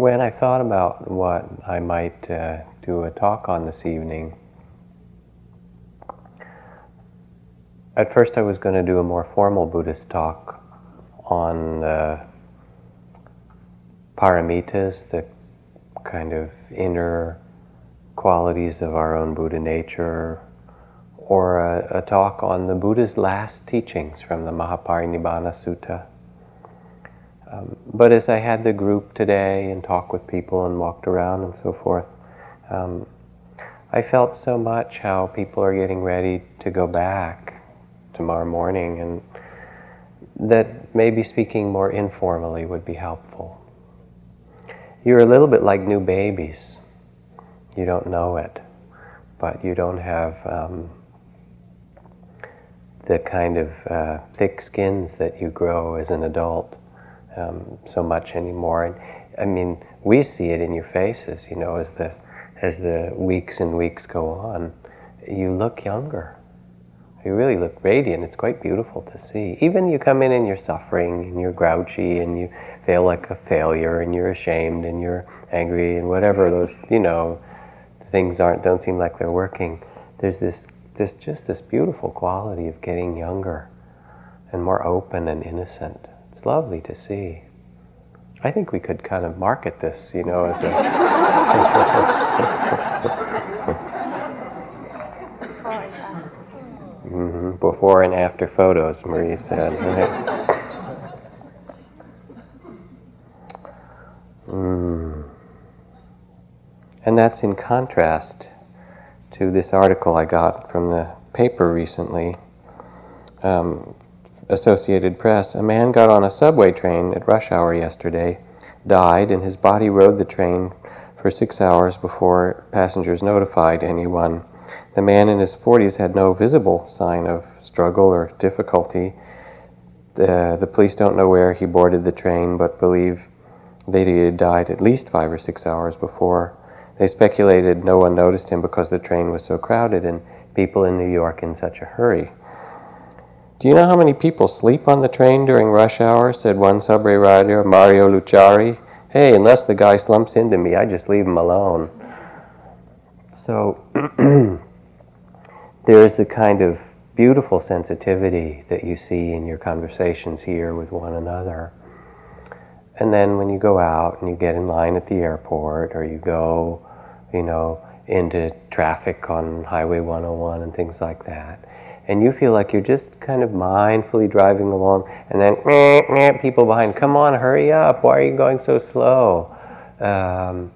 when I thought about what I might uh, do a talk on this evening, at first I was going to do a more formal Buddhist talk on the paramitas, the kind of inner qualities of our own Buddha nature, or a, a talk on the Buddha's last teachings from the Mahaparinibbana Sutta. Um, but as I had the group today and talked with people and walked around and so forth, um, I felt so much how people are getting ready to go back tomorrow morning, and that maybe speaking more informally would be helpful. You're a little bit like new babies. You don't know it, but you don't have um, the kind of uh, thick skins that you grow as an adult um, so much anymore. And I mean, we see it in your faces, you know, as the as the weeks and weeks go on. You look younger. You really look radiant. It's quite beautiful to see. Even you come in and you're suffering and you're grouchy and you feel like a failure and you're ashamed and you're angry and whatever those you know things aren't don't seem like they're working. There's this this just this beautiful quality of getting younger and more open and innocent. It's lovely to see. I think we could kind of market this, you know, as a. mm-hmm. Before and after photos, Marie said. mm. And that's in contrast to this article I got from the paper recently um, Associated Press, a man got on a subway train at rush hour yesterday, died, and his body rode the train for six hours before passengers notified anyone. The man in his 40s had no visible sign of struggle or difficulty. The, the police don't know where he boarded the train, but believe that he had died at least five or six hours before. They speculated no one noticed him because the train was so crowded and people in New York in such a hurry. Do you know how many people sleep on the train during rush hour? said one subway rider, Mario Luciari. Hey, unless the guy slumps into me, I just leave him alone. So there is a kind of beautiful sensitivity that you see in your conversations here with one another. And then when you go out and you get in line at the airport or you go, you know, into traffic on Highway 101 and things like that, and you feel like you're just kind of mindfully driving along, and then people behind, come on, hurry up, why are you going so slow? Um,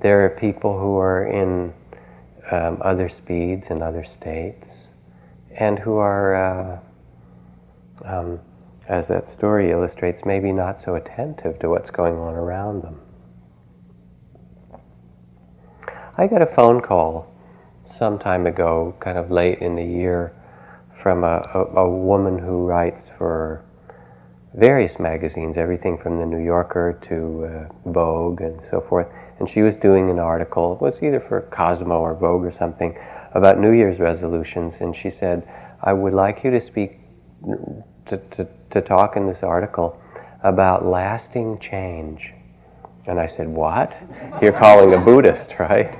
there are people who are in um, other speeds and other states, and who are, uh, um, as that story illustrates, maybe not so attentive to what's going on around them. I got a phone call some time ago, kind of late in the year, from a, a, a, woman who writes for various magazines, everything from the New Yorker to uh, Vogue and so forth. And she was doing an article, it was either for Cosmo or Vogue or something, about New Year's resolutions. And she said, I would like you to speak, to, to, to talk in this article about lasting change. And I said, What? You're calling a Buddhist, right?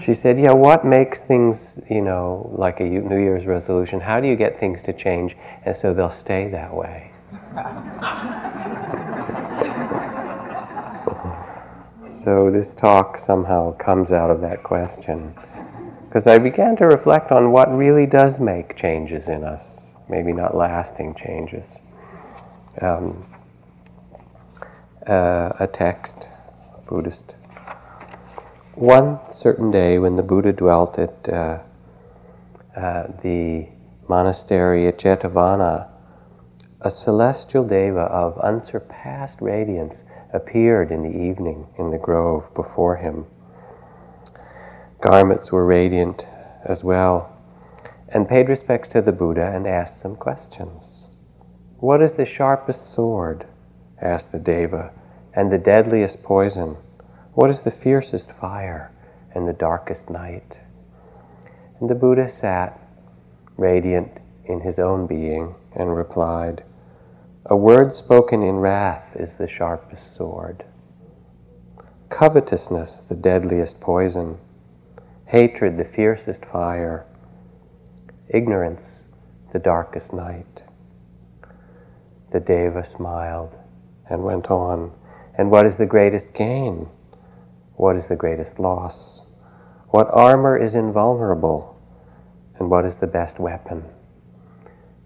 She said, Yeah, what makes things, you know, like a New Year's resolution? How do you get things to change and so they'll stay that way? so this talk somehow comes out of that question. Because I began to reflect on what really does make changes in us, maybe not lasting changes. Um, uh, a text, Buddhist one certain day when the Buddha dwelt at uh, uh, the monastery at Jetavana, a celestial deva of unsurpassed radiance appeared in the evening in the grove before him. Garments were radiant as well, and paid respects to the Buddha and asked some questions. What is the sharpest sword? asked the deva, and the deadliest poison? What is the fiercest fire and the darkest night? And the Buddha sat, radiant in his own being, and replied, A word spoken in wrath is the sharpest sword. covetousness, the deadliest poison, hatred, the fiercest fire, ignorance, the darkest night. The Deva smiled and went on. And what is the greatest gain? What is the greatest loss? What armor is invulnerable? And what is the best weapon?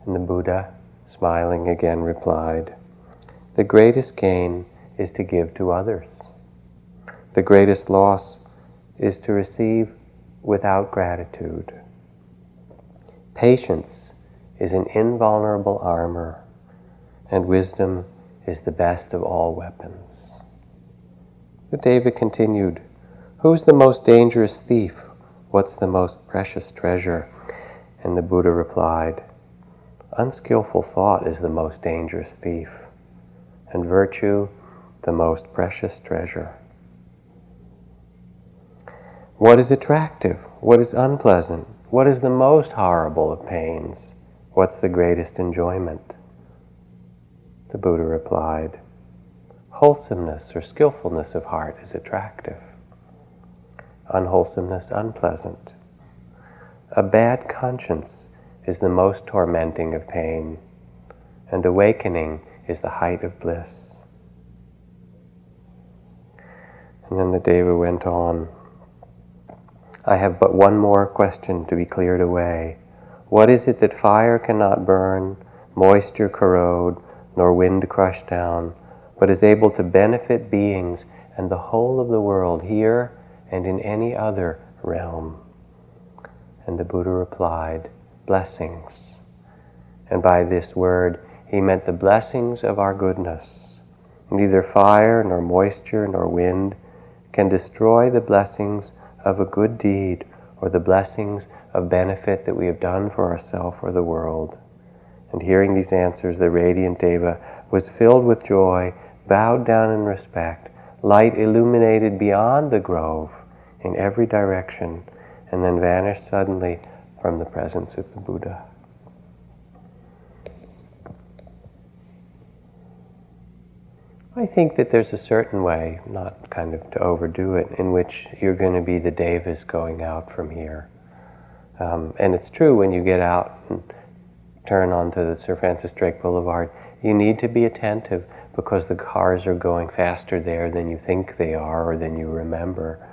And the Buddha, smiling again, replied, The greatest gain is to give to others. The greatest loss is to receive without gratitude. Patience is an invulnerable armor, and wisdom is the best of all weapons. The Deva continued, Who's the most dangerous thief? What's the most precious treasure? And the Buddha replied, Unskillful thought is the most dangerous thief, and virtue the most precious treasure. What is attractive? What is unpleasant? What is the most horrible of pains? What's the greatest enjoyment? The Buddha replied, Wholesomeness or skillfulness of heart is attractive, unwholesomeness unpleasant. A bad conscience is the most tormenting of pain, and awakening is the height of bliss. And then the Deva went on. I have but one more question to be cleared away. What is it that fire cannot burn, moisture corrode, nor wind crush down, but is able to benefit beings and the whole of the world here and in any other realm? And the Buddha replied, Blessings. And by this word, he meant the blessings of our goodness. Neither fire, nor moisture, nor wind can destroy the blessings of a good deed or the blessings of benefit that we have done for ourselves or the world. And hearing these answers, the radiant Deva was filled with joy, bowed down in respect, light illuminated beyond the grove in every direction, and then vanished suddenly from the presence of the Buddha. I think that there's a certain way, not kind of to overdo it, in which you're going to be the devas going out from here. Um, and it's true when you get out and turn onto the Sir Francis Drake Boulevard, you need to be attentive because the cars are going faster there than you think they are or than you remember.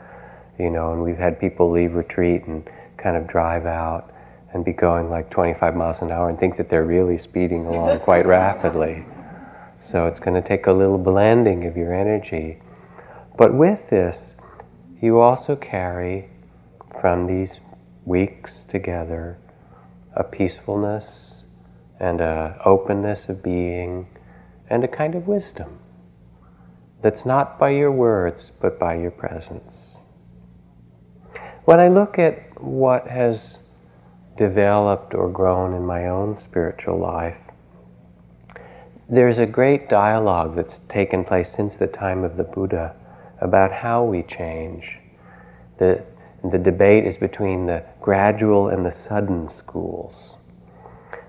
You know, and we've had people leave retreat and kind of drive out and be going like 25 miles an hour and think that they're really speeding along quite rapidly. So it's going to take a little blending of your energy. But with this, you also carry from these weeks together a peacefulness and a openness of being and a kind of wisdom that's not by your words but by your presence. When I look at what has developed or grown in my own spiritual life, there's a great dialogue that's taken place since the time of the Buddha about how we change. The, the debate is between the gradual and the sudden schools.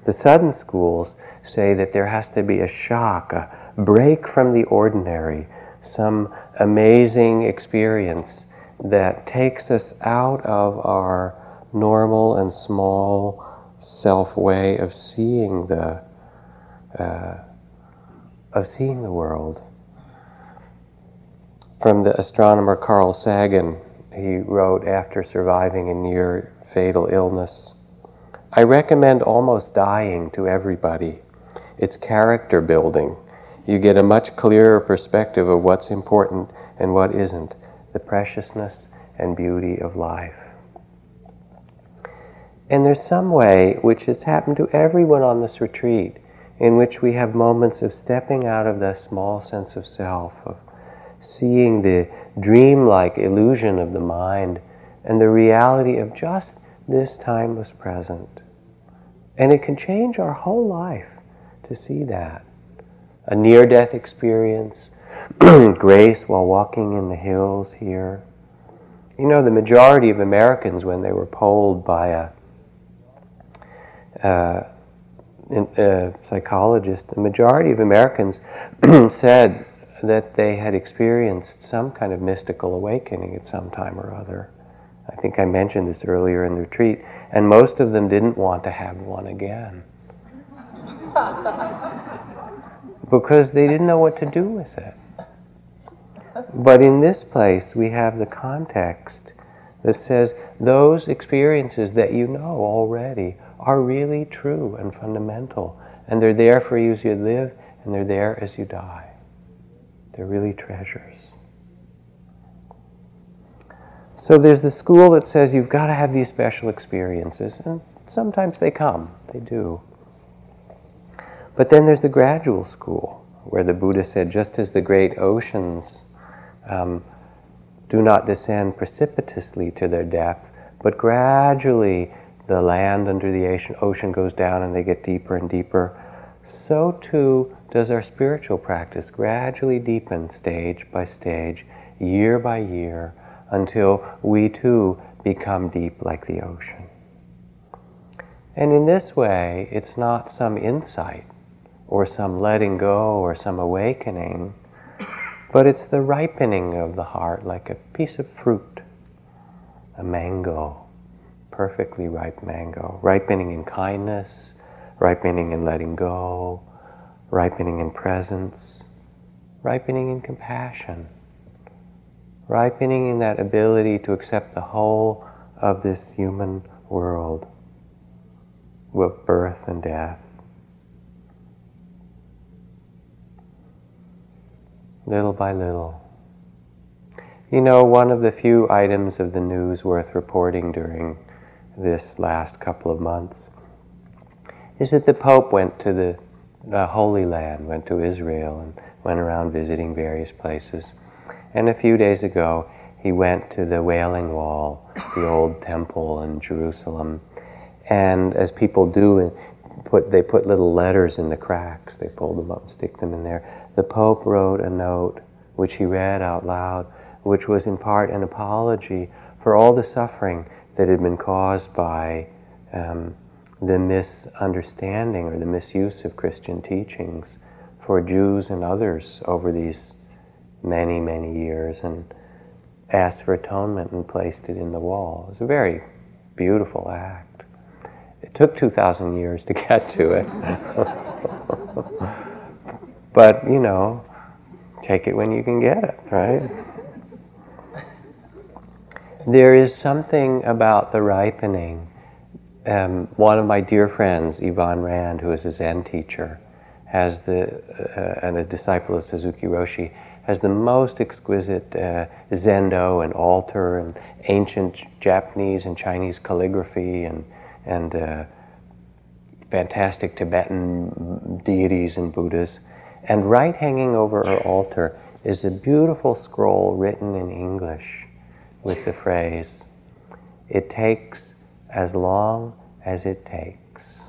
The sudden schools say that there has to be a shock, a break from the ordinary, some amazing experience that takes us out of our normal and small self way of seeing the uh, of seeing the world. From the astronomer Carl Sagan, he wrote after surviving a near fatal illness. I recommend almost dying to everybody. It's character building. You get a much clearer perspective of what's important and what isn't, the preciousness and beauty of life. And there's some way, which has happened to everyone on this retreat, in which we have moments of stepping out of the small sense of self, of seeing the dreamlike illusion of the mind and the reality of just this timeless present. And it can change our whole life to see that. A near death experience, grace while walking in the hills here. You know, the majority of Americans, when they were polled by a, uh, a psychologist, the majority of Americans said that they had experienced some kind of mystical awakening at some time or other. I think I mentioned this earlier in the retreat, and most of them didn't want to have one again. because they didn't know what to do with it. But in this place, we have the context that says those experiences that you know already are really true and fundamental, and they're there for you as you live, and they're there as you die. They're really treasures. So there's the school that says you've got to have these special experiences, and sometimes they come, they do. But then there's the gradual school, where the Buddha said, just as the great oceans um, do not descend precipitously to their depth, but gradually the land under the ocean, ocean goes down and they get deeper and deeper, so too does our spiritual practice gradually deepen stage by stage, year by year, until we too become deep like the ocean. And in this way, it's not some insight or some letting go or some awakening, but it's the ripening of the heart like a piece of fruit, a mango, perfectly ripe mango, ripening in kindness, ripening in letting go, ripening in presence, ripening in compassion, ripening in that ability to accept the whole of this human world with birth and death. Little by little. You know, one of the few items of the news worth reporting during this last couple of months is that the Pope went to the Holy Land, went to Israel and went around visiting various places. And a few days ago, he went to the Wailing Wall, the old temple in Jerusalem. And as people do, put, they put little letters in the cracks. They fold them up and stick them in there. The Pope wrote a note, which he read out loud, which was in part an apology for all the suffering that had been caused by um, the misunderstanding or the misuse of Christian teachings for Jews and others over these many, many years and asked for atonement and placed it in the wall. It was a very beautiful act. It took 2,000 years to get to it. but, you know, take it when you can get it, right? There is something about the ripening um, one of my dear friends, Yvonne Rand, who is a Zen teacher, has the uh, and a disciple of Suzuki Roshi, has the most exquisite uh, zendo and altar and ancient Japanese and Chinese calligraphy and and uh, fantastic Tibetan deities and Buddhas. And right hanging over her altar is a beautiful scroll written in English with the phrase, "It takes." as long as it takes.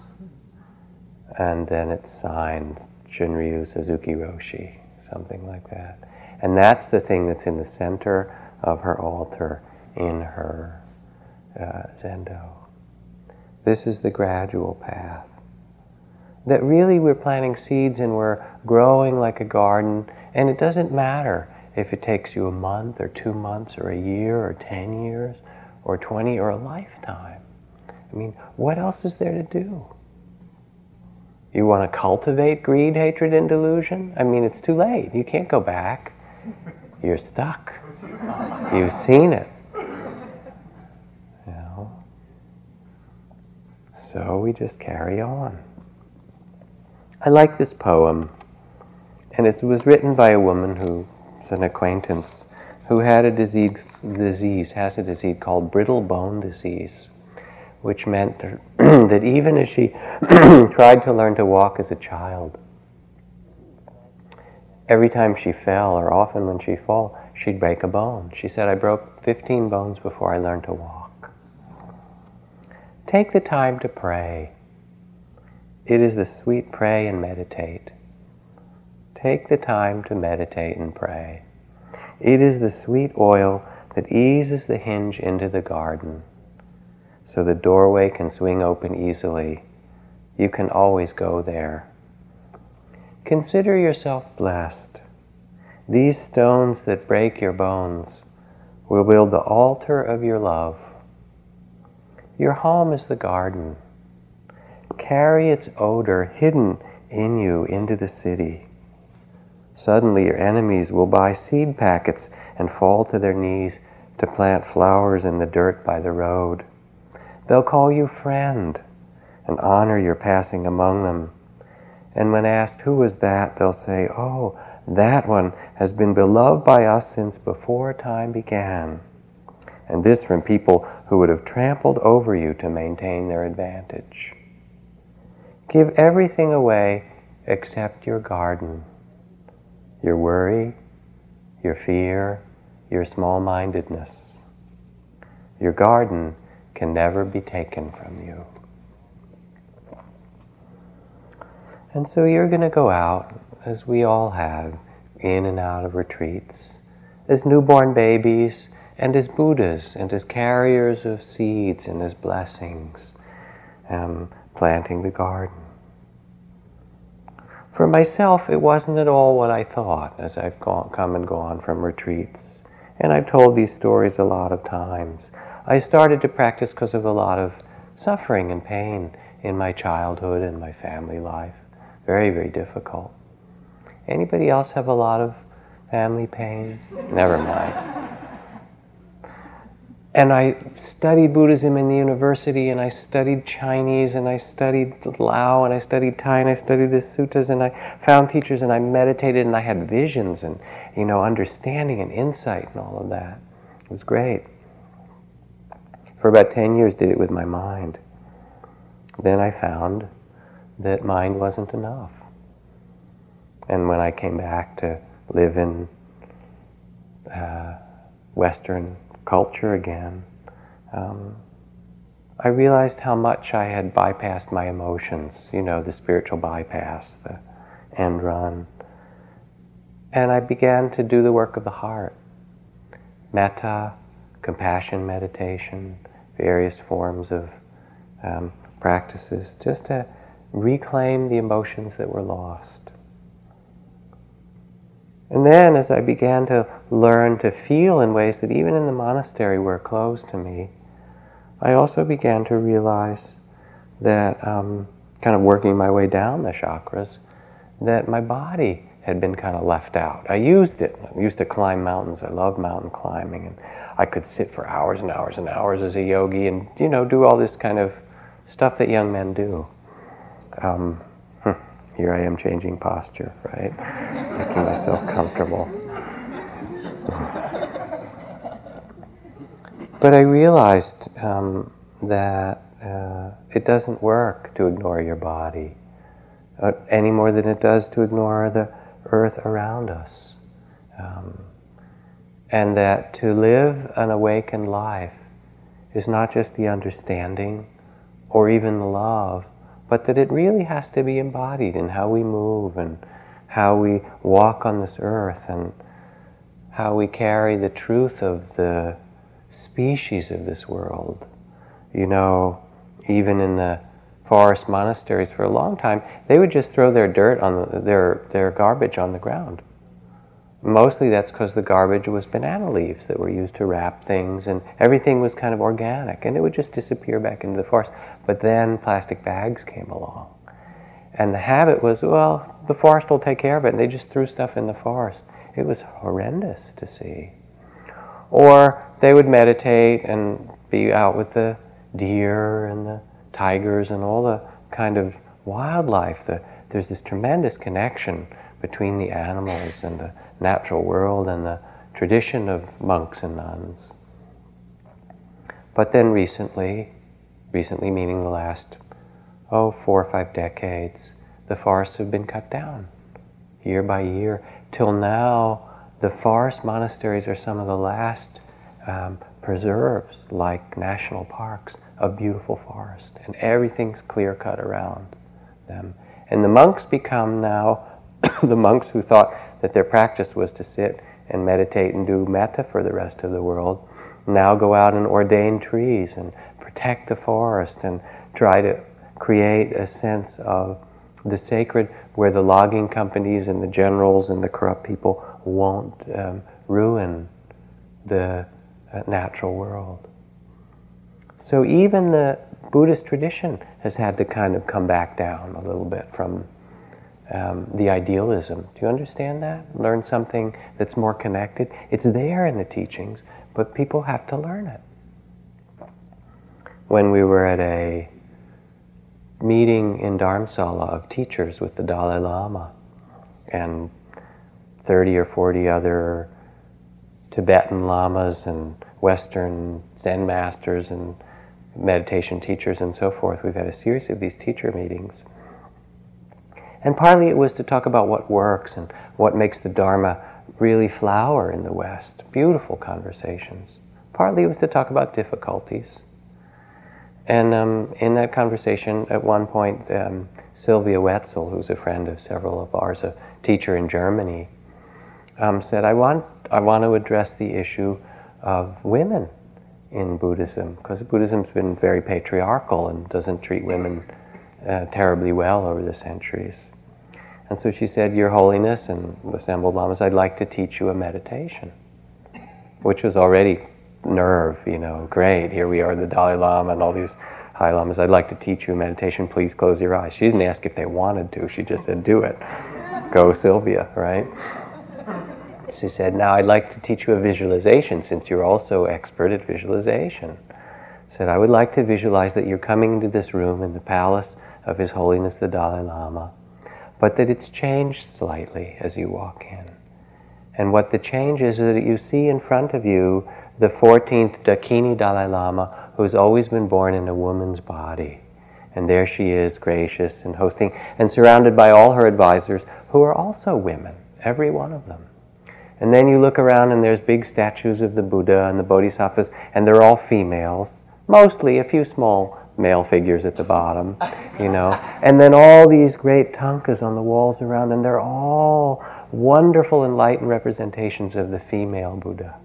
And then it's signed Shunryu Suzuki Roshi, something like that. And that's the thing that's in the center of her altar in her uh, zendo. This is the gradual path. That really we're planting seeds and we're growing like a garden, and it doesn't matter if it takes you a month or two months or a year or 10 years or 20 or a lifetime. I mean, what else is there to do? You want to cultivate greed, hatred, and delusion? I mean, it's too late. You can't go back. You're stuck. You've seen it. You know? So we just carry on. I like this poem, and it was written by a woman who's an acquaintance who had a disease, disease has a disease called brittle bone disease which meant that even as she tried to learn to walk as a child, every time she fell, or often when she fell, she'd break a bone. She said, I broke 15 bones before I learned to walk. Take the time to pray. It is the sweet pray and meditate. Take the time to meditate and pray. It is the sweet oil that eases the hinge into the garden so the doorway can swing open easily. You can always go there. Consider yourself blessed These stones that break your bones will build the altar of your love. Your home is the garden. Carry its odor hidden in you into the city. Suddenly, your enemies will buy seed packets and fall to their knees to plant flowers in the dirt by the road. They'll call you friend and honor your passing among them. And when asked, Who was that? they'll say, Oh, that one has been beloved by us since before time began. And this from people who would have trampled over you to maintain their advantage. Give everything away except your garden, your worry, your fear, your small mindedness. Your garden can never be taken from you. And so you're going to go out, as we all have, in and out of retreats, as newborn babies, and as Buddhas, and as carriers of seeds and as blessings, um, planting the garden. For myself, it wasn't at all what I thought as I've gone, come and gone from retreats. And I've told these stories a lot of times. I started to practice because of a lot of suffering and pain in my childhood and my family life. Very, very difficult. Anybody else have a lot of family pain? Never mind. And I studied Buddhism in the university, and I studied Chinese, and I studied Lao, and I studied Thai, and I studied the suttas, and I found teachers, and I meditated, and I had visions, and you know, understanding and insight, and all of that. It was great. For about ten years, did it with my mind. Then I found that mind wasn't enough. And when I came back to live in uh, Western culture again, um, I realized how much I had bypassed my emotions, you know, the spiritual bypass, the end run. And I began to do the work of the heart metta, compassion meditation, various forms of um, practices, just to reclaim the emotions that were lost. And then, as I began to learn to feel in ways that even in the monastery were closed to me, I also began to realize that, um, kind of working my way down the chakras, that my body had been kind of left out. I used it. I used to climb mountains. I love mountain climbing, and I could sit for hours and hours and hours as a yogi, and you know, do all this kind of stuff that young men do. Um, here I am changing posture, right? Making myself comfortable. But I realized um, that uh, it doesn't work to ignore your body uh, any more than it does to ignore the earth around us. Um, and that to live an awakened life is not just the understanding or even the love, but that it really has to be embodied in how we move and how we walk on this earth and how we carry the truth of the species of this world. You know, even in the forest monasteries for a long time, they would just throw their dirt on the, their, their garbage on the ground. Mostly that's because the garbage was banana leaves that were used to wrap things, and everything was kind of organic, and it would just disappear back into the forest. But then plastic bags came along. And the habit was, well, the forest will take care of it, and they just threw stuff in the forest. It was horrendous to see. Or they would meditate and be out with the deer and the tigers and all the kind of wildlife. The, there's this tremendous connection between the animals and the natural world and the tradition of monks and nuns. But then recently, recently meaning the last, oh, four or five decades, the forests have been cut down year by year. Till now, the forest monasteries are some of the last um, preserves, like national parks, of beautiful forest. And everything's clear cut around them. And the monks become now the monks who thought that their practice was to sit and meditate and do metta for the rest of the world, now go out and ordain trees and protect the forest and try to create a sense of the sacred where the logging companies and the generals and the corrupt people won't um, ruin the uh, natural world. So even the Buddhist tradition has had to kind of come back down a little bit from um, the idealism. Do you understand that? Learn something that's more connected. It's there in the teachings, but people have to learn it. When we were at a meeting in Dharamsala of teachers with the Dalai Lama and 30 or 40 other Tibetan lamas and Western Zen masters and meditation teachers and so forth. We've had a series of these teacher meetings. And partly it was to talk about what works and what makes the Dharma really flower in the West. Beautiful conversations. Partly it was to talk about difficulties. And um, in that conversation, at one point, um, Sylvia Wetzel, who's a friend of several of ours, a teacher in Germany, um, said, I want, I want to address the issue of women in Buddhism, because Buddhism's been very patriarchal and doesn't treat women uh, terribly well over the centuries. And so she said, Your Holiness and the assembled lamas, I'd like to teach you a meditation, which was already nerve, you know, great, here we are, the Dalai Lama and all these high lamas. I'd like to teach you meditation, please close your eyes. She didn't ask if they wanted to, she just said, Do it. Go, Sylvia, right? She said, Now I'd like to teach you a visualization since you're also expert at visualization. Said, I would like to visualize that you're coming into this room in the palace of His Holiness the Dalai Lama, but that it's changed slightly as you walk in. And what the change is, is that you see in front of you the 14th Dakini Dalai Lama, who's always been born in a woman's body. And there she is, gracious and hosting, and surrounded by all her advisors, who are also women, every one of them. And then you look around and there's big statues of the Buddha and the Bodhisattvas, and they're all females, mostly a few small male figures at the bottom, you know. And then all these great tankas on the walls around, and they're all wonderful enlightened representations of the female Buddha.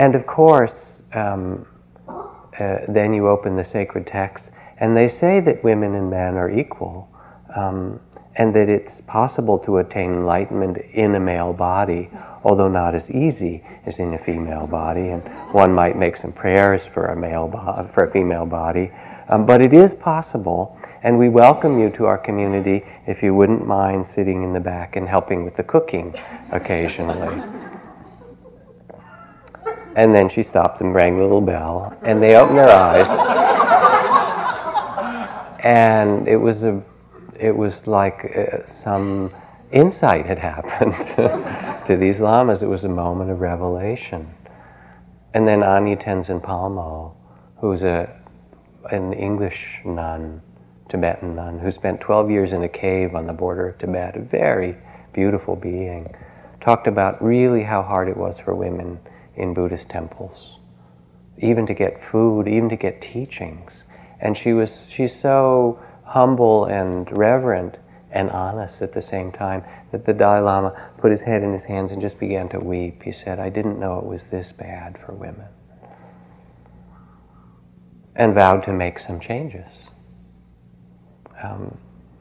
And of course, um, uh, then you open the sacred texts, and they say that women and men are equal. Um, and that it's possible to attain enlightenment in a male body, although not as easy as in a female body. And one might make some prayers for a male bo- for a female body, um, but it is possible. And we welcome you to our community if you wouldn't mind sitting in the back and helping with the cooking occasionally. And then she stopped and rang the little bell, and they opened their eyes. And it was a it was like uh, some insight had happened to these lamas. It was a moment of revelation. And then Ani Tenzin Palmo, who's a, an English nun, Tibetan nun, who spent 12 years in a cave on the border of Tibet, a very beautiful being, talked about really how hard it was for women in Buddhist temples, even to get food, even to get teachings. And she was, she's so humble and reverent and honest at the same time that the Dalai Lama put his head in his hands and just began to weep. He said, I didn't know it was this bad for women. And vowed to make some changes. Um,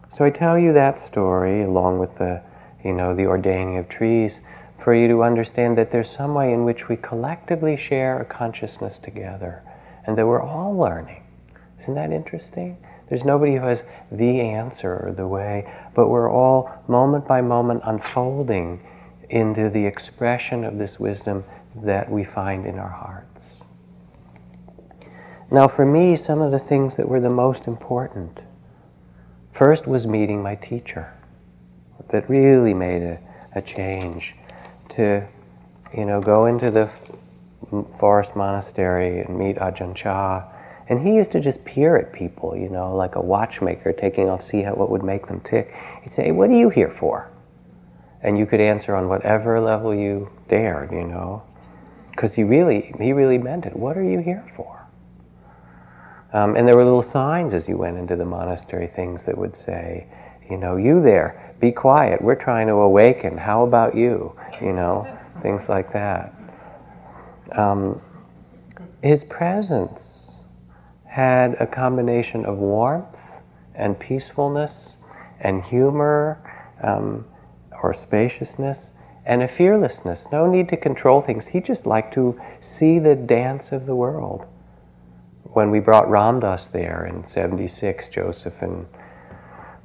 so I tell you that story along with the, you know, the ordaining of trees for you to understand that there's some way in which we collectively share a consciousness together and that we're all learning. Isn't that interesting? There's nobody who has the answer or the way, but we're all moment by moment unfolding into the expression of this wisdom that we find in our hearts. Now, for me, some of the things that were the most important first was meeting my teacher, that really made a, a change to, you know, go into the forest monastery and meet Ajahn Chah and he used to just peer at people, you know, like a watchmaker taking off, see how, what would make them tick. He'd say, What are you here for? And you could answer on whatever level you dared, you know. Because he really, he really meant it. What are you here for? Um, and there were little signs as you went into the monastery, things that would say, you know, you there, be quiet, we're trying to awaken, how about you? You know, things like that. Um, his presence had a combination of warmth and peacefulness and humor, um, or spaciousness, and a fearlessness. No need to control things. He just liked to see the dance of the world. When we brought Ram Dass there in 76, Joseph and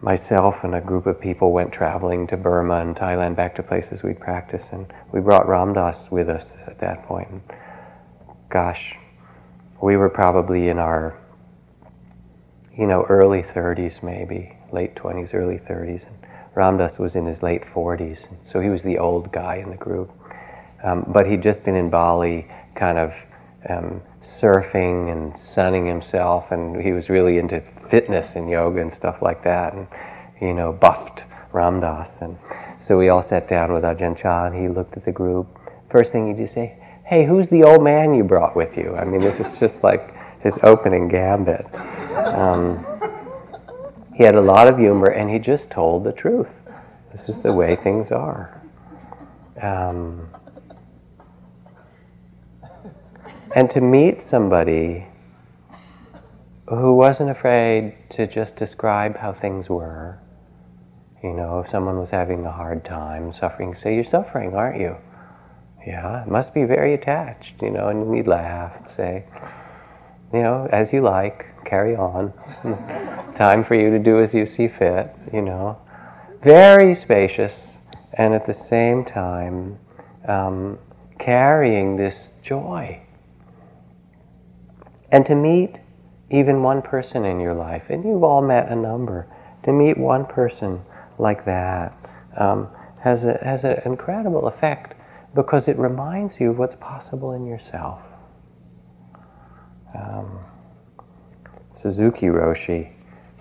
myself and a group of people went traveling to Burma and Thailand, back to places we'd practice, and we brought Ram Dass with us at that point. And gosh, we were probably in our, you know, early 30s maybe, late 20s, early 30s. And Ram Dass was in his late 40s, so he was the old guy in the group. Um, but he'd just been in Bali, kind of um, surfing and sunning himself, and he was really into fitness and yoga and stuff like that, and you know, buffed Ram Dass. And so we all sat down with Ajahn Chah, and he looked at the group. First thing he'd just say, "Hey, who's the old man you brought with you?" I mean, this is just like his opening gambit. Um, he had a lot of humor and he just told the truth. This is the way things are. Um, and to meet somebody who wasn't afraid to just describe how things were. You know, if someone was having a hard time, suffering, say, You're suffering, aren't you? Yeah, it must be very attached, you know, and we'd laugh say, You know, as you like carry on. Time for you to do as you see fit, you know. Very spacious, and at the same time, um, carrying this joy. And to meet even one person in your life, and you've all met a number, to meet one person like that um, has, a, has an incredible effect because it reminds you of what's possible in yourself. Um, Suzuki Roshi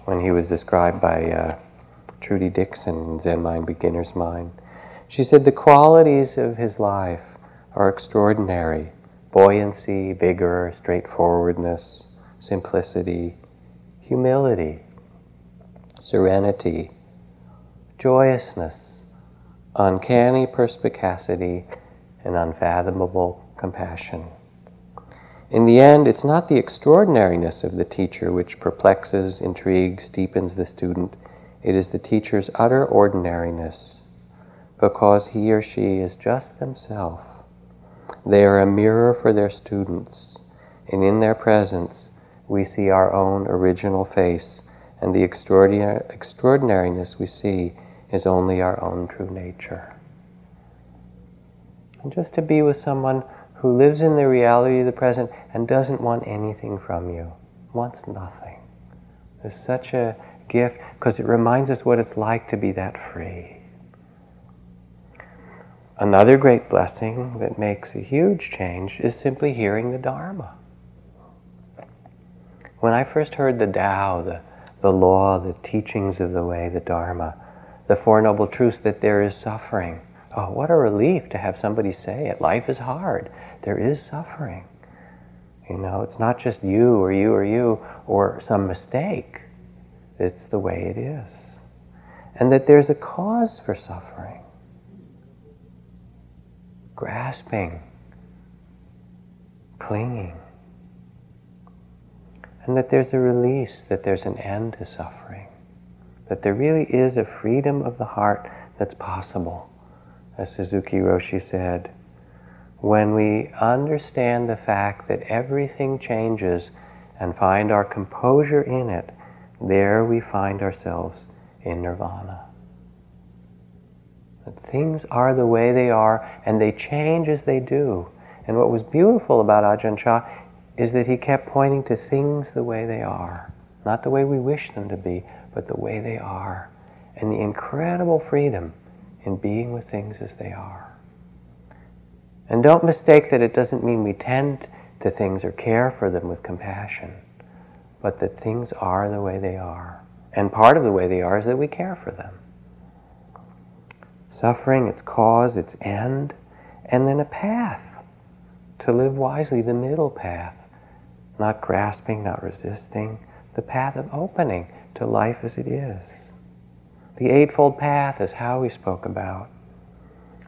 when he was described by uh, Trudy Dixon in Zen Mind, Beginner's Mind. She said the qualities of his life are extraordinary buoyancy, vigor, straightforwardness, simplicity, humility, serenity, joyousness, uncanny perspicacity, and unfathomable compassion. In the end, it's not the extraordinariness of the teacher which perplexes, intrigues, deepens the student. It is the teacher's utter ordinariness, because he or she is just themselves. They are a mirror for their students, and in their presence, we see our own original face, and the extraordinariness we see is only our own true nature. And just to be with someone who lives in the reality of the present and doesn't want anything from you, wants nothing. is such a gift because it reminds us what it's like to be that free. Another great blessing that makes a huge change is simply hearing the Dharma. When I first heard the Tao, the, the law, the teachings of the way, the Dharma, the Four Noble Truths that there is suffering, oh, what a relief to have somebody say it. Life is hard there is suffering. You know, it's not just you or you or you or some mistake. It's the way it is. And that there's a cause for suffering. Grasping, clinging. And that there's a release, that there's an end to suffering. That there really is a freedom of the heart that's possible. As Suzuki Roshi said, when we understand the fact that everything changes and find our composure in it, there we find ourselves in nirvana. That things are the way they are and they change as they do. And what was beautiful about Ajahn Chah is that he kept pointing to things the way they are. Not the way we wish them to be, but the way they are. And the incredible freedom in being with things as they are. And don't mistake that it doesn't mean we tend to things or care for them with compassion, but that things are the way they are. And part of the way they are is that we care for them. Suffering, its cause, its end, and then a path to live wisely, the middle path. Not grasping, not resisting, the path of opening to life as it is. The Eightfold Path is how we spoke about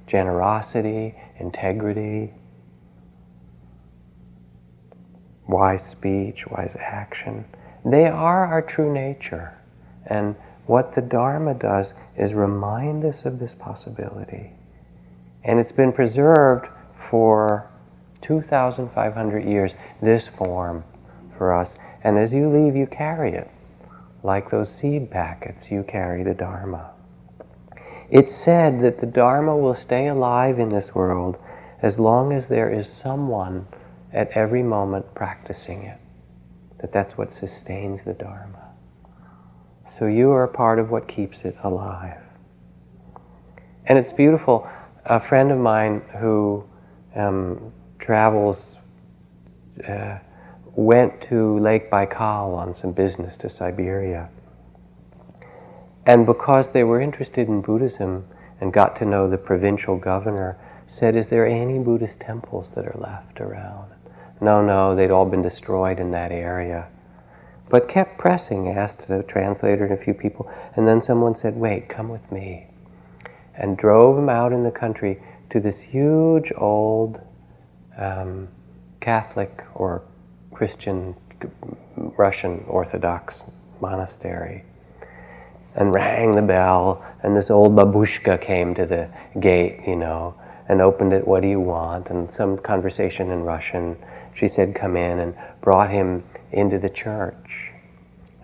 generosity, integrity, wise speech, wise action. They are our true nature. And what the Dharma does is remind us of this possibility. And it's been preserved for 2,500 years, this form for us. And as you leave, you carry it. Like those seed packets, you carry the Dharma. It's said that the Dharma will stay alive in this world as long as there is someone at every moment practicing it. That that's what sustains the Dharma. So you are a part of what keeps it alive. And it's beautiful. A friend of mine who um, travels uh, went to Lake Baikal on some business to Siberia. And because they were interested in Buddhism and got to know the provincial governor, said, Is there any Buddhist temples that are left around? No, no, they'd all been destroyed in that area. But kept pressing, asked the translator and a few people, and then someone said, Wait, come with me. And drove him out in the country to this huge old um, Catholic or Christian Russian Orthodox monastery and rang the bell, and this old babushka came to the gate, you know, and opened it, What do you want? And some conversation in Russian. She said, Come in, and brought him into the church.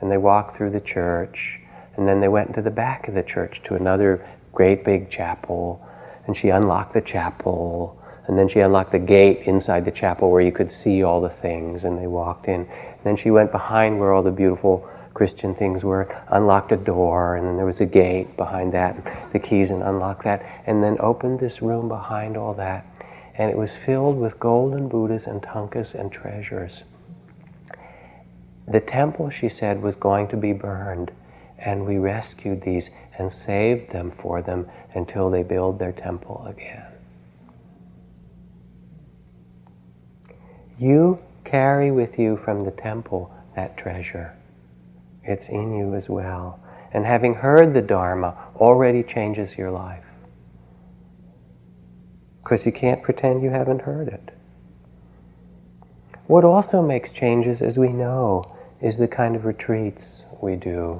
And they walked through the church, and then they went into the back of the church to another great big chapel, and she unlocked the chapel. And then she unlocked the gate inside the chapel where you could see all the things, and they walked in. And then she went behind where all the beautiful Christian things were, unlocked a door, and then there was a gate behind that, the keys, and unlocked that, and then opened this room behind all that. And it was filled with golden Buddhas and thangkas and treasures. The temple, she said, was going to be burned, and we rescued these and saved them for them until they build their temple again. You carry with you from the temple that treasure. It's in you as well. And having heard the Dharma already changes your life. Because you can't pretend you haven't heard it. What also makes changes, as we know, is the kind of retreats we do,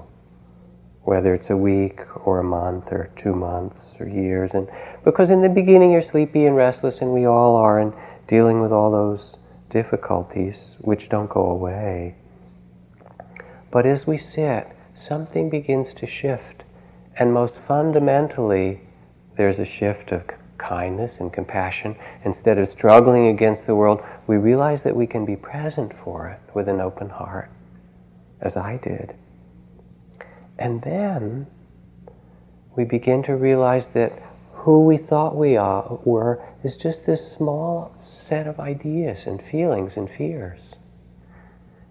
whether it's a week or a month or two months or years. And because in the beginning you're sleepy and restless, and we all are, and dealing with all those difficulties which don't go away. But as we sit, something begins to shift. And most fundamentally, there's a shift of kindness and compassion. Instead of struggling against the world, we realize that we can be present for it with an open heart, as I did. And then we begin to realize that who we thought we are, were is just this small set of ideas and feelings and fears.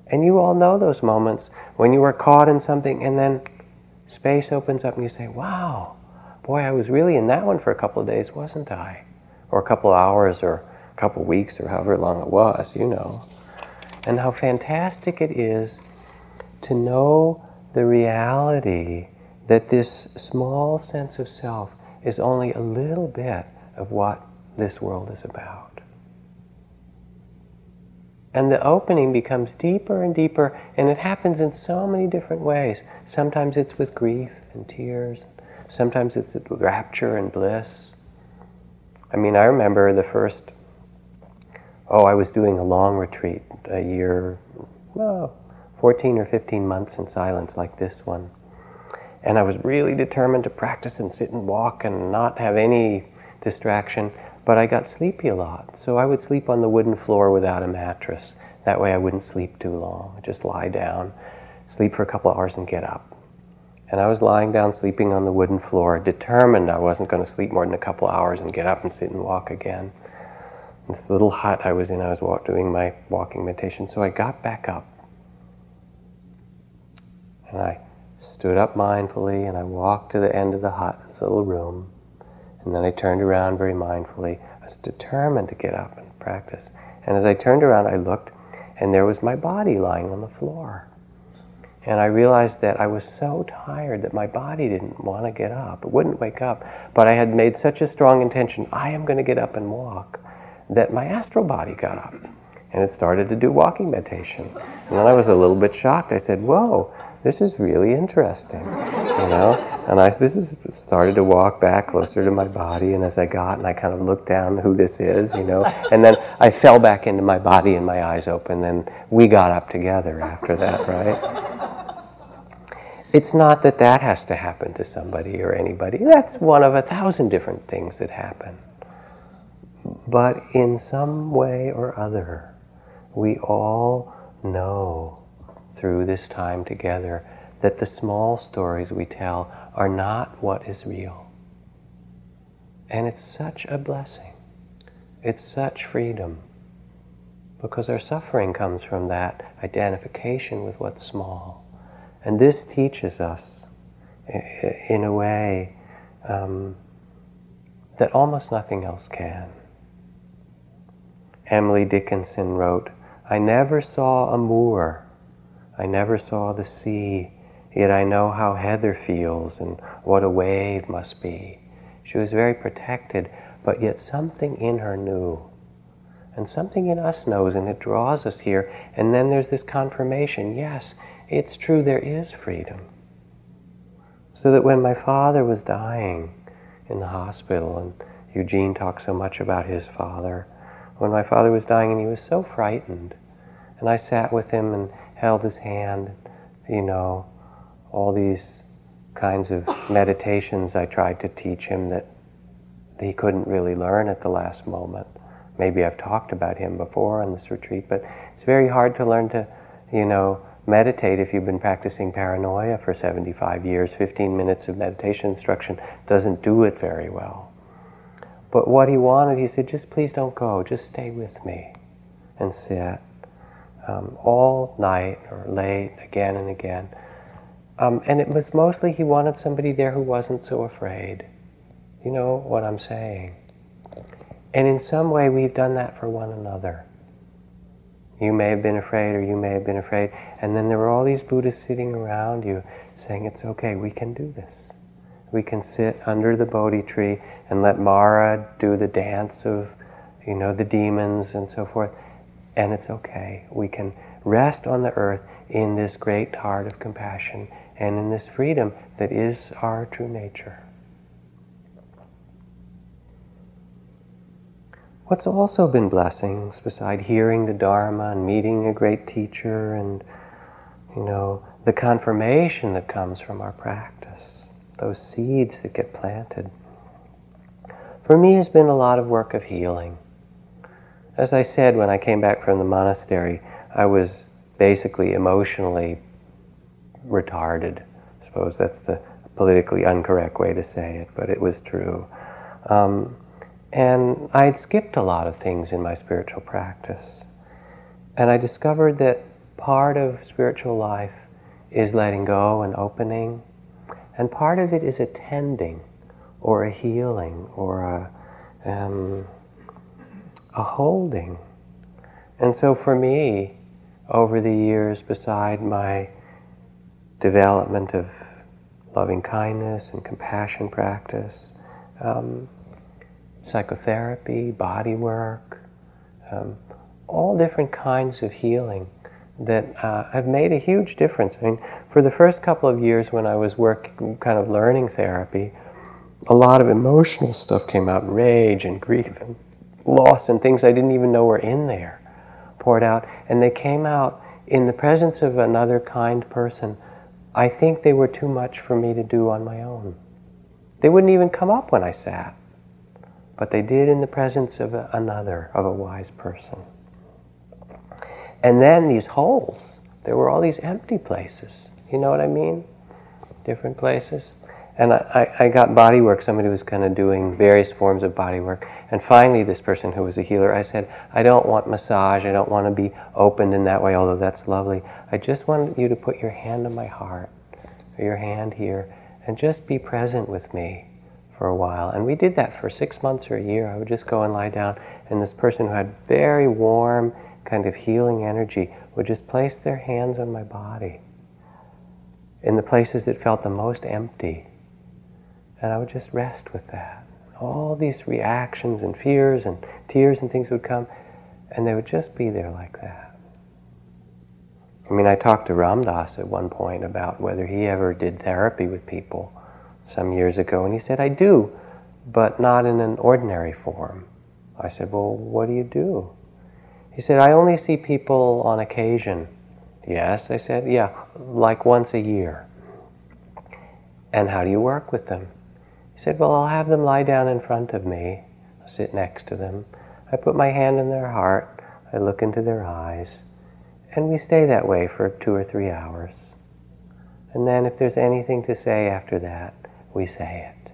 And you all know those moments when you are caught in something and then space opens up and you say, wow, boy, I was really in that one for a couple of days, wasn't I? Or a couple of hours or a couple of weeks or however long it was, you know. And how fantastic it is to know the reality that this small sense of self is only a little bit of what this world is about. And the opening becomes deeper and deeper, and it happens in so many different ways. Sometimes it's with grief and tears, sometimes it's with rapture and bliss. I mean, I remember the first, oh, I was doing a long retreat, a year, well, 14 or 15 months in silence like this one. And I was really determined to practice and sit and walk and not have any distraction but I got sleepy a lot. So I would sleep on the wooden floor without a mattress. That way I wouldn't sleep too long. I'd just lie down, sleep for a couple hours, and get up. And I was lying down sleeping on the wooden floor, determined I wasn't going to sleep more than a couple hours and get up and sit and walk again. This little hut I was in, I was walk, doing my walking meditation. So I got back up. And I stood up mindfully and I walked to the end of the hut, this little room. And then I turned around very mindfully. I was determined to get up and practice. And as I turned around, I looked, and there was my body lying on the floor. And I realized that I was so tired that my body didn't want to get up. It wouldn't wake up. But I had made such a strong intention, I am going to get up and walk, that my astral body got up. And it started to do walking meditation. And then I was a little bit shocked. I said, Whoa, this is really interesting. you know. And I this is started to walk back closer to my body, and as I got, and I kind of looked down who this is, you know, and then I fell back into my body, and my eyes opened, and we got up together after that, right? It's not that that has to happen to somebody or anybody. That's one of a thousand different things that happen. But in some way or other, we all know through this time together that the small stories we tell are not what is real. And it's such a blessing. It's such freedom. Because our suffering comes from that identification with what's small. And this teaches us, in a way, um, that almost nothing else can. Emily Dickinson wrote, I never saw a moor, I never saw the sea, yet I know how heather feels and what a wave must be. She was very protected, but yet something in her knew. And something in us knows, and it draws us here. And then there's this confirmation yes, it's true, there is freedom. So that when my father was dying in the hospital, and Eugene talks so much about his father, when my father was dying and he was so frightened, and I sat with him and held his hand, you know, all these kinds of meditations I tried to teach him that he couldn't really learn at the last moment. Maybe I've talked about him before on this retreat, but it's very hard to learn to, you know, meditate if you've been practicing paranoia for 75 years. 15 minutes of meditation instruction doesn't do it very well. But what he wanted, he said, just please don't go, just stay with me and sit um, all night or late, again and again. Um, and it was mostly he wanted somebody there who wasn't so afraid. You know what I'm saying? And in some way, we've done that for one another. You may have been afraid, or you may have been afraid. And then there were all these Buddhists sitting around you saying, It's okay, we can do this. We can sit under the Bodhi tree and let Mara do the dance of, you know, the demons and so forth. And it's okay. We can rest on the earth in this great heart of compassion and in this freedom that is our true nature. What's also been blessings, beside hearing the Dharma and meeting a great teacher and, you know, the confirmation that comes from our practice, those seeds that get planted, for me has been a lot of work of healing. As I said when I came back from the monastery, I was basically emotionally retarded. I suppose that's the politically incorrect way to say it, but it was true. Um, and I'd skipped a lot of things in my spiritual practice. And I discovered that part of spiritual life is letting go and opening, and part of it is attending or a healing or a, um, a holding. And so for me, over the years, beside my development of loving kindness and compassion practice, um, psychotherapy, body work, um, all different kinds of healing that uh, have made a huge difference. I mean, for the first couple of years when I was working, kind of learning therapy, a lot of emotional stuff came out rage and grief and loss and things I didn't even know were in there poured out. And they came out in the presence of another kind person. I think they were too much for me to do on my own. They wouldn't even come up when I sat but they did in the presence of another, of a wise person. And then these holes, there were all these empty places. You know what I mean? Different places. And I, I got body work, somebody was kind of doing various forms of body work. And finally, this person who was a healer, I said, I don't want massage, I don't want to be opened in that way, although that's lovely. I just want you to put your hand on my heart, or your hand here, and just be present with me for a while. And we did that for six months or a year. I would just go and lie down, and this person who had very warm, kind of healing energy would just place their hands on my body in the places that felt the most empty. And I would just rest with that. All these reactions and fears and tears and things would come, and they would just be there like that. I mean, I talked to Ram Dass at one point about whether he ever did therapy with people some years ago, and he said, I do, but not in an ordinary form. I said, Well, what do you do? He said, I only see people on occasion. Yes, I said, Yeah, like once a year. And how do you work with them? He said, Well, I'll have them lie down in front of me, I'll sit next to them. I put my hand in their heart, I look into their eyes, and we stay that way for two or three hours. And then, if there's anything to say after that, we say it.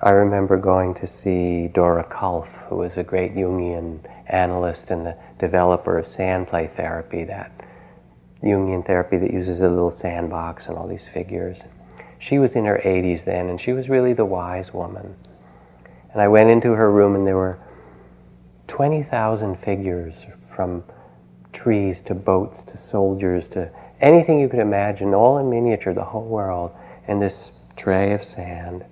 I remember going to see Dora Kalff, who was a great Jungian analyst and the developer of sand play therapy, that Jungian therapy that uses a little sandbox and all these figures. She was in her 80s then, and she was really the wise woman. And I went into her room, and there were 20,000 figures from trees to boats to soldiers to anything you could imagine, all in miniature, the whole world, in this tray of sand.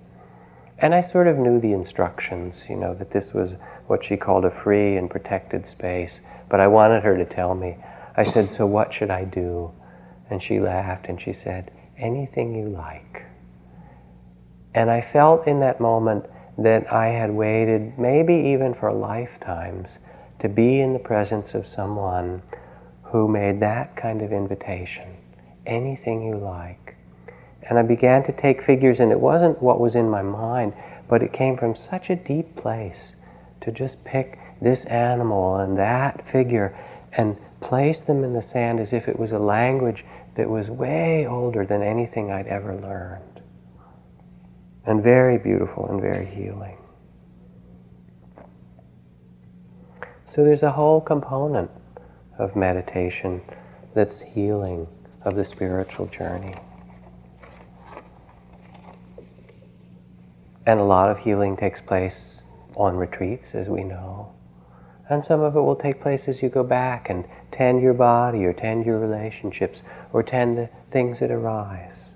And I sort of knew the instructions, you know, that this was what she called a free and protected space, but I wanted her to tell me. I said, So what should I do? And she laughed and she said, Anything you like. And I felt in that moment that I had waited, maybe even for lifetimes, to be in the presence of someone who made that kind of invitation. Anything you like. And I began to take figures, and it wasn't what was in my mind, but it came from such a deep place to just pick this animal and that figure and place them in the sand as if it was a language that was way older than anything I'd ever learned. And very beautiful and very healing. So there's a whole component of meditation that's healing of the spiritual journey. And a lot of healing takes place on retreats, as we know. And some of it will take place as you go back and tend your body or tend your relationships or tend the things that arise.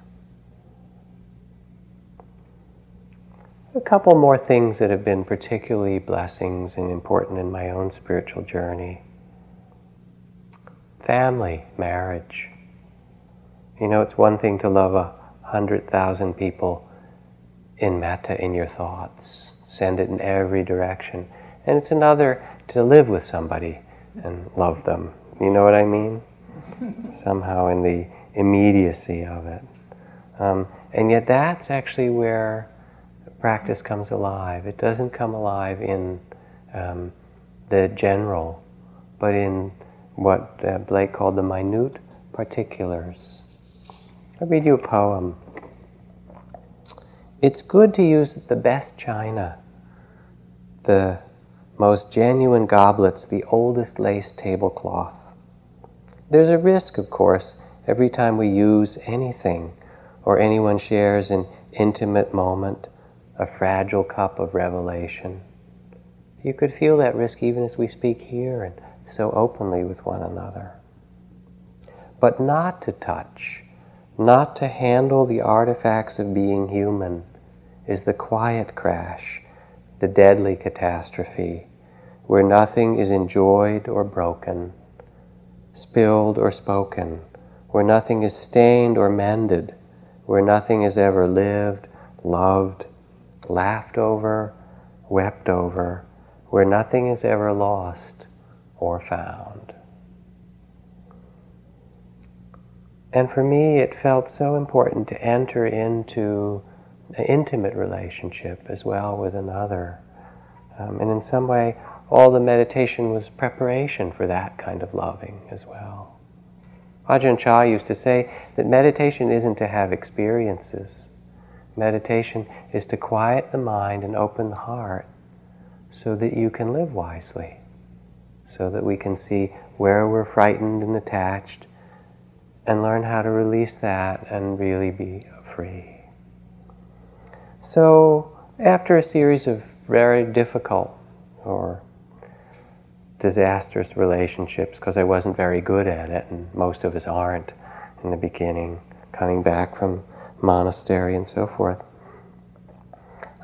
A couple more things that have been particularly blessings and important in my own spiritual journey family, marriage. You know, it's one thing to love a hundred thousand people in metta in your thoughts, send it in every direction. And it's another to live with somebody and love them. You know what I mean? Somehow in the immediacy of it. Um, and yet that's actually where practice comes alive. It doesn't come alive in um, the general, but in what uh, Blake called the minute particulars. I'll read you a poem. It's good to use the best china, the most genuine goblets, the oldest lace tablecloth. There's a risk, of course, every time we use anything or anyone shares an intimate moment, a fragile cup of revelation. You could feel that risk even as we speak here and so openly with one another. But not to touch, not to handle the artifacts of being human, is the quiet crash, the deadly catastrophe, where nothing is enjoyed or broken, spilled or spoken, where nothing is stained or mended, where nothing is ever lived, loved, laughed over, wept over, where nothing is ever lost or found. And for me, it felt so important to enter into an intimate relationship as well with another. Um, and in some way, all the meditation was preparation for that kind of loving as well. Ajahn Chah used to say that meditation isn't to have experiences. Meditation is to quiet the mind and open the heart so that you can live wisely, so that we can see where we're frightened and attached and learn how to release that and really be free. So, after a series of very difficult or disastrous relationships, because I wasn't very good at it, and most of us aren't in the beginning, coming back from monastery and so forth,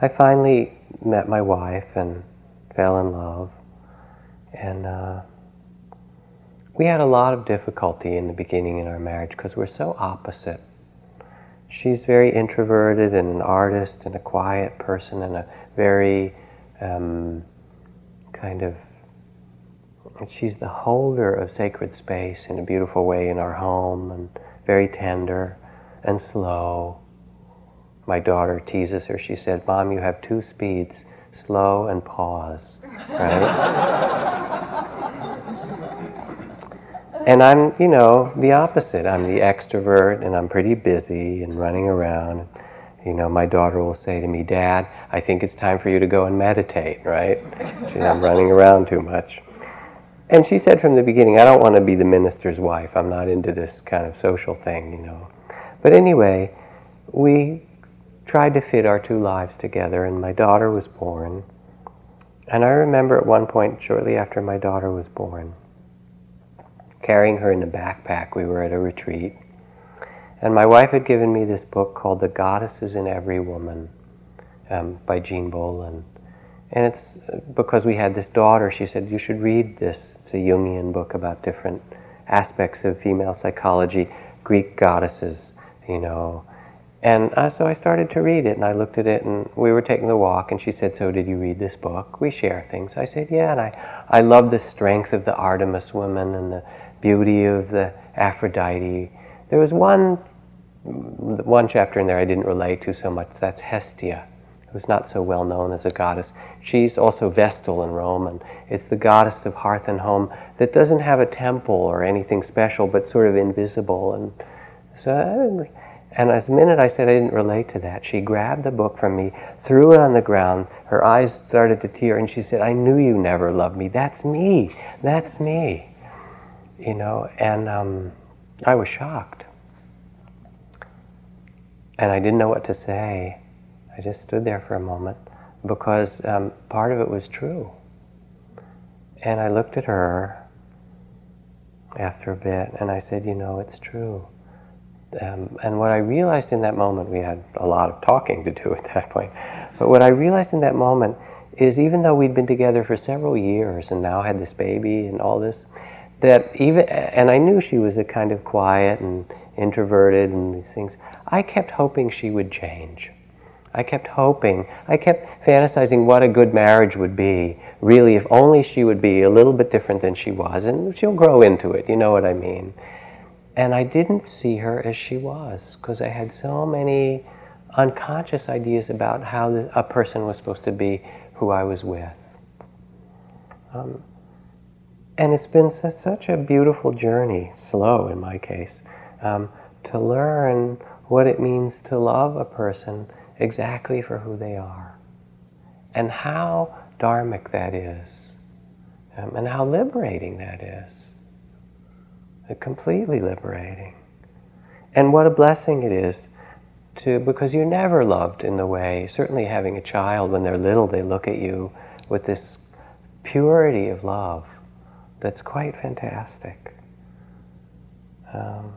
I finally met my wife and fell in love. And uh, we had a lot of difficulty in the beginning in our marriage because we're so opposite. She's very introverted and an artist and a quiet person and a very um, kind of she's the holder of sacred space in a beautiful way in our home and very tender and slow. My daughter teases her. She said, Mom, you have two speeds slow and pause, right? and I'm, you know, the opposite. I'm the extrovert and I'm pretty busy and running around. You know, my daughter will say to me, Dad, I think it's time for you to go and meditate, right? I'm running around too much. And she said from the beginning, I don't want to be the minister's wife. I'm not into this kind of social thing, you know. But anyway, we tried to fit our two lives together, and my daughter was born. And I remember at one point, shortly after my daughter was born, carrying her in a backpack, we were at a retreat. And my wife had given me this book called The Goddesses in Every Woman um, by Jean Bolen. And it's because we had this daughter, she said, You should read this. It's a Jungian book about different aspects of female psychology, Greek goddesses, you know. And uh, so I started to read it, and I looked at it, and we were taking the walk, and she said, So did you read this book? We share things. I said, Yeah, and I, I love the strength of the Artemis woman and the beauty of the Aphrodite. There was one, one chapter in there I didn't relate to so much. That's Hestia who's not so well known as a goddess. She's also Vestal in Rome, and it's the goddess of hearth and home that doesn't have a temple or anything special, but sort of invisible. And so, and as a minute I said I didn't relate to that, she grabbed the book from me, threw it on the ground. Her eyes started to tear, and she said, "I knew you never loved me. That's me. That's me." You know, and um, I was shocked, and I didn't know what to say. I just stood there for a moment because um, part of it was true. And I looked at her after a bit and I said, You know, it's true. Um, and what I realized in that moment, we had a lot of talking to do at that point, but what I realized in that moment is even though we'd been together for several years and now had this baby and all this, that even, and I knew she was a kind of quiet and introverted and these things, I kept hoping she would change. I kept hoping, I kept fantasizing what a good marriage would be, really, if only she would be a little bit different than she was, and she'll grow into it, you know what I mean. And I didn't see her as she was, because I had so many unconscious ideas about how a person was supposed to be who I was with. Um, and it's been such a beautiful journey, slow in my case, um, to learn what it means to love a person exactly for who they are. And how dharmic that is. Um, and how liberating that is. Completely liberating. And what a blessing it is to, because you're never loved in the way, certainly having a child when they're little, they look at you with this purity of love that's quite fantastic. Um,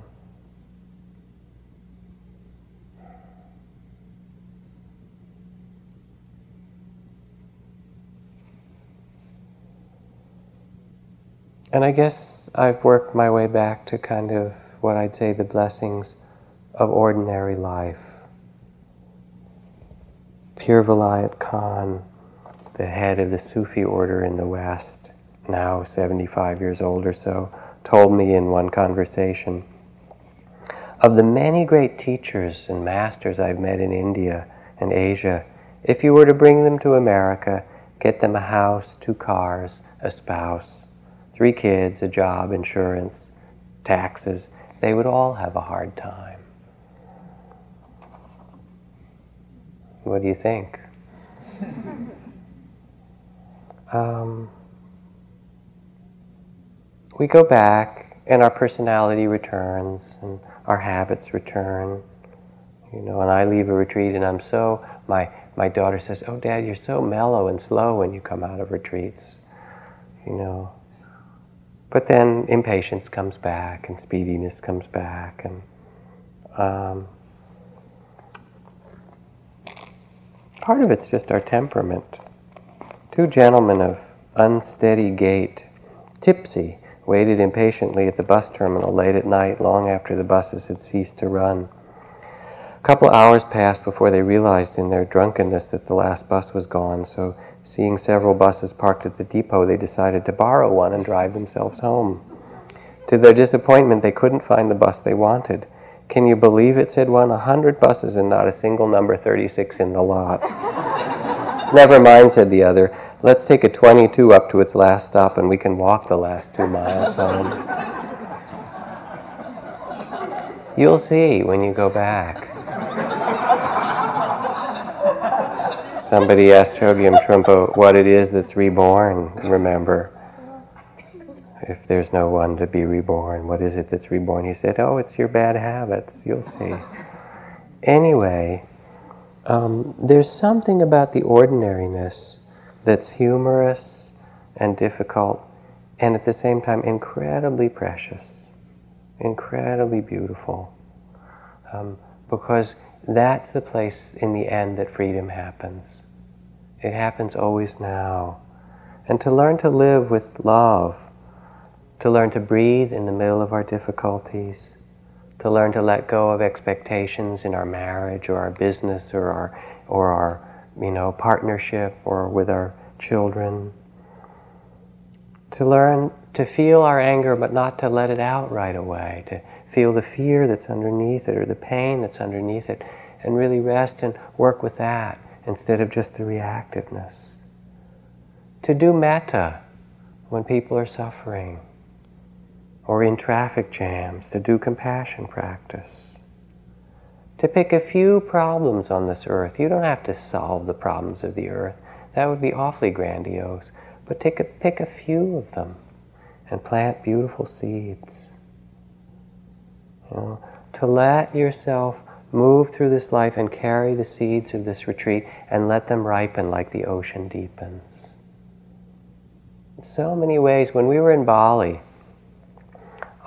And I guess I've worked my way back to kind of what I'd say the blessings of ordinary life. Pir Vilayat Khan, the head of the Sufi order in the West, now 75 years old or so, told me in one conversation of the many great teachers and masters I've met in India and Asia, if you were to bring them to America, get them a house, two cars, a spouse, three kids, a job, insurance, taxes, they would all have a hard time. What do you think? um, we go back and our personality returns and our habits return. You know, and I leave a retreat and I'm so, my, my daughter says, Oh, Dad, you're so mellow and slow when you come out of retreats. You know, but then impatience comes back and speediness comes back and um, part of it's just our temperament. Two gentlemen of unsteady gait, tipsy, waited impatiently at the bus terminal late at night, long after the buses had ceased to run. A couple hours passed before they realized in their drunkenness that the last bus was gone, so seeing several buses parked at the depot, they decided to borrow one and drive themselves home. To their disappointment, they couldn't find the bus they wanted. Can you believe it? said one. A hundred buses and not a single number 36 in the lot. Never mind, said the other. Let's take a 22 up to its last stop and we can walk the last two miles home. You'll see when you go back. Somebody asked Chogyam Trungpa what it is that's reborn, remember. If there's no one to be reborn, what is it that's reborn? He said, Oh, it's your bad habits. You'll see. Anyway, um, there's something about the ordinariness that's humorous and difficult, and at the same time incredibly precious, incredibly beautiful. Um, because that's the place in the end that freedom happens. It happens always now. And to learn to live with love, to learn to breathe in the middle of our difficulties, to learn to let go of expectations in our marriage or our business or our, or our you know, partnership or with our children. To learn to feel our anger but not to let it out right away, to feel the fear that's underneath it or the pain that's underneath it, and really rest and work with that instead of just the reactiveness. To do metta when people are suffering, or in traffic jams, to do compassion practice. To pick a few problems on this earth. You don't have to solve the problems of the earth, that would be awfully grandiose. But take a, pick a few of them and plant beautiful seeds. You know, to let yourself move through this life and carry the seeds of this retreat and let them ripen like the ocean deepens. In so many ways, when we were in Bali,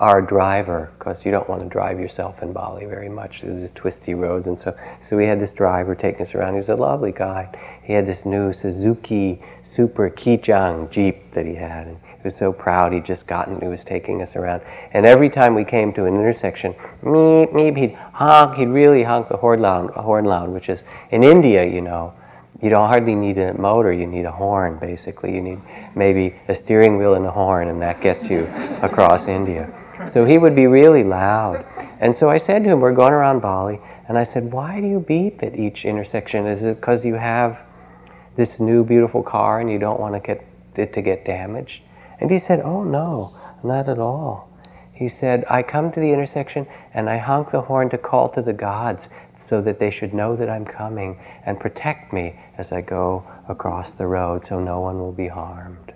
our driver, because you don't want to drive yourself in Bali very much. There's twisty roads, and so so we had this driver taking us around. He was a lovely guy. He had this new Suzuki Super Kijang Jeep that he had, and he was so proud he'd just gotten. He was taking us around, and every time we came to an intersection, meep meep, he'd honk. He'd really honk the horn loud, horn loud, which is in India, you know. You don't hardly need a motor, you need a horn basically. You need maybe a steering wheel and a horn, and that gets you across India. So he would be really loud. And so I said to him, We're going around Bali. And I said, Why do you beep at each intersection? Is it because you have this new beautiful car and you don't want to get it to get damaged? And he said, Oh, no, not at all. He said, I come to the intersection and I honk the horn to call to the gods so that they should know that I'm coming and protect me as I go across the road so no one will be harmed.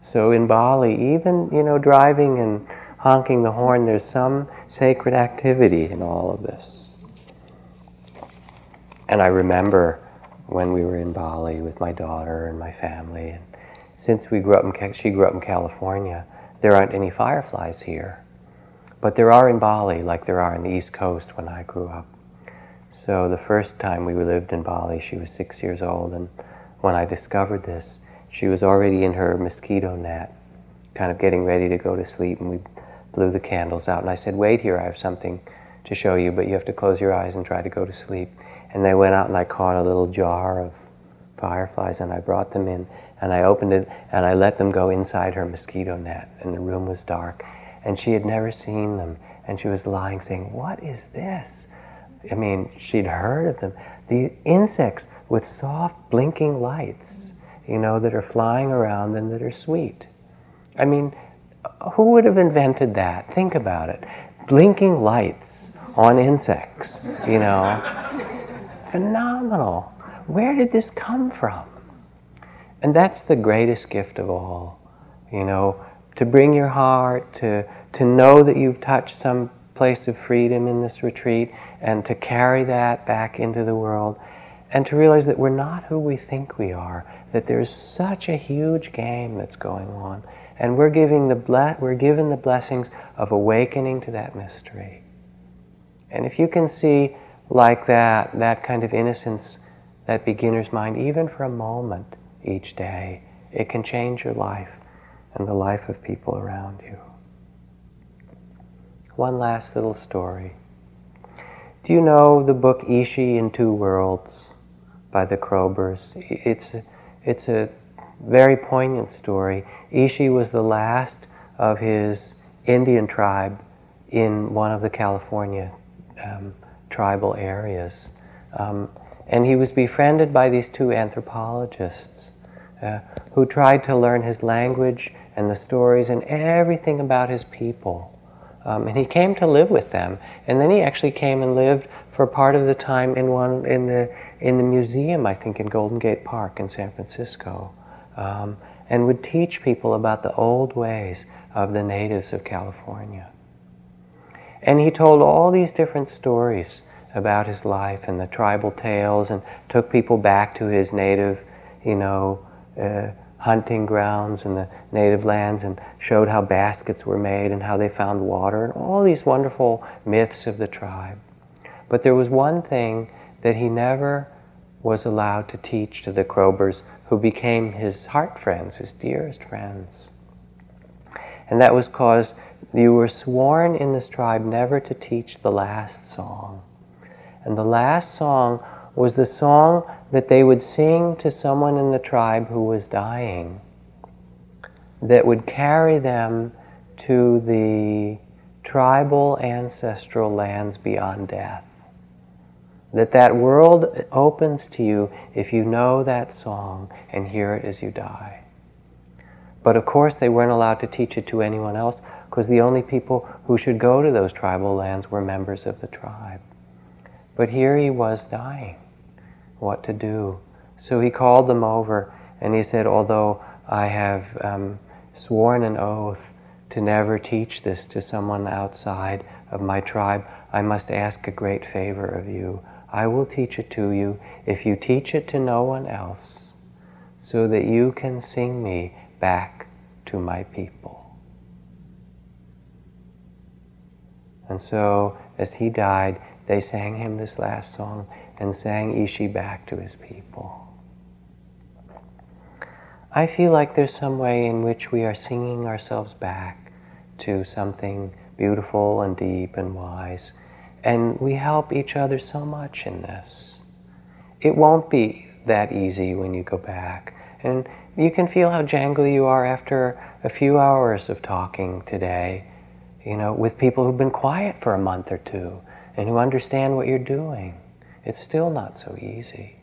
So in Bali, even, you know, driving and honking the horn, there's some sacred activity in all of this. And I remember when we were in Bali with my daughter and my family, and since we grew up in, she grew up in California, there aren't any fireflies here. But there are in Bali, like there are in the East Coast when I grew up. So the first time we lived in Bali, she was six years old, and when I discovered this, she was already in her mosquito net, kind of getting ready to go to sleep, and we blew the candles out. And I said, Wait here, I have something to show you, but you have to close your eyes and try to go to sleep. And they went out and I caught a little jar of fireflies and I brought them in and I opened it and I let them go inside her mosquito net. And the room was dark. And she had never seen them. And she was lying saying, What is this? I mean, she'd heard of them. The insects with soft blinking lights, you know, that are flying around and that are sweet. I mean, who would have invented that? Think about it. Blinking lights on insects, you know. Phenomenal. Where did this come from? And that's the greatest gift of all, you know, to bring your heart, to, to know that you've touched some place of freedom in this retreat, and to carry that back into the world, and to realize that we're not who we think we are, that there's such a huge game that's going on and we're, giving the ble- we're given the blessings of awakening to that mystery. And if you can see like that, that kind of innocence, that beginner's mind, even for a moment each day, it can change your life and the life of people around you. One last little story. Do you know the book Ishi in Two Worlds by the Kroebers? It's it's a very poignant story. Ishi was the last of his Indian tribe in one of the California um, tribal areas. Um, and he was befriended by these two anthropologists uh, who tried to learn his language and the stories and everything about his people. Um, and he came to live with them. And then he actually came and lived for part of the time in one in the in the museum, I think, in Golden Gate Park in San Francisco, um, and would teach people about the old ways of the natives of California. And he told all these different stories about his life and the tribal tales, and took people back to his native, you know. Uh, hunting grounds and the native lands and showed how baskets were made and how they found water and all these wonderful myths of the tribe. But there was one thing that he never was allowed to teach to the Kroebers who became his heart friends, his dearest friends. And that was because you were sworn in this tribe never to teach the last song. And the last song was the song that they would sing to someone in the tribe who was dying that would carry them to the tribal ancestral lands beyond death. That that world opens to you if you know that song and hear it as you die. But of course, they weren't allowed to teach it to anyone else because the only people who should go to those tribal lands were members of the tribe. But here he was dying what to do. So he called them over and he said, Although I have um, sworn an oath to never teach this to someone outside of my tribe, I must ask a great favor of you. I will teach it to you if you teach it to no one else, so that you can sing me back to my people. And so, as he died, they sang him this last song and sang Ishi back to his people. I feel like there's some way in which we are singing ourselves back to something beautiful and deep and wise, and we help each other so much in this. It won't be that easy when you go back, and you can feel how jangly you are after a few hours of talking today, you know, with people who've been quiet for a month or two and who understand what you're doing. It's still not so easy.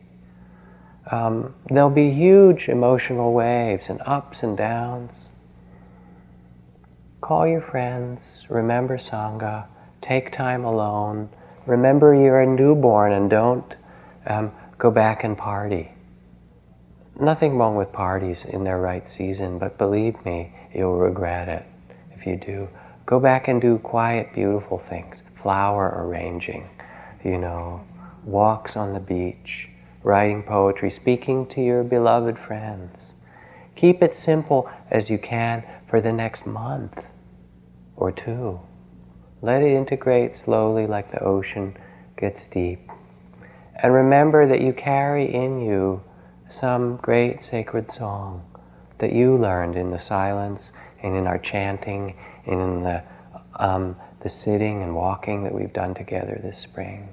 Um, there'll be huge emotional waves and ups and downs. Call your friends, remember Sangha, take time alone. Remember you're a newborn and don't um, go back and party. Nothing wrong with parties in their right season, but believe me, you'll regret it if you do. Go back and do quiet, beautiful things, flower arranging, you know, walks on the beach, writing poetry, speaking to your beloved friends. Keep it simple as you can for the next month or two. Let it integrate slowly like the ocean gets deep. And remember that you carry in you some great sacred song that you learned in the silence and in our chanting and in the, um, the sitting and walking that we've done together this spring.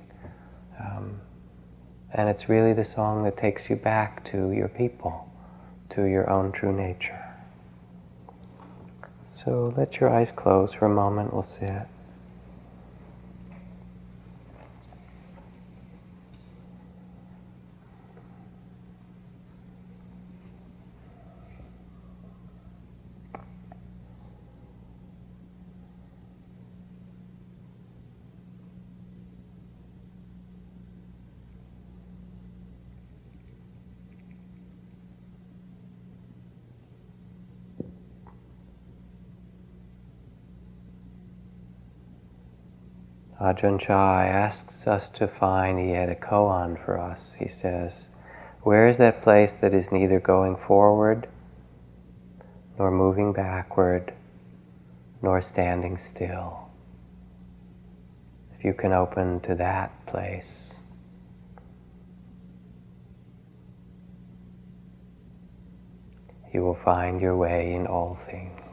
Um, and it's really the song that takes you back to your people, to your own true nature. So let your eyes close for a moment, we'll sit. Ajahn Chah asks us to find he had a koan for us. He says, Where is that place that is neither going forward, nor moving backward, nor standing still? If you can open to that place. you will find your way in all things.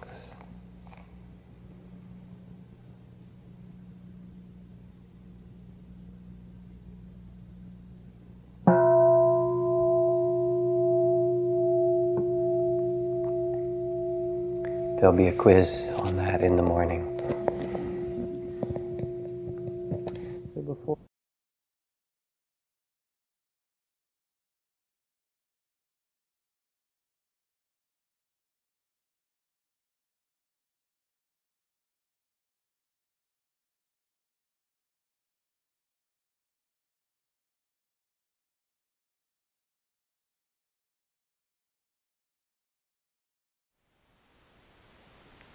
There'll be a quiz on that in the morning.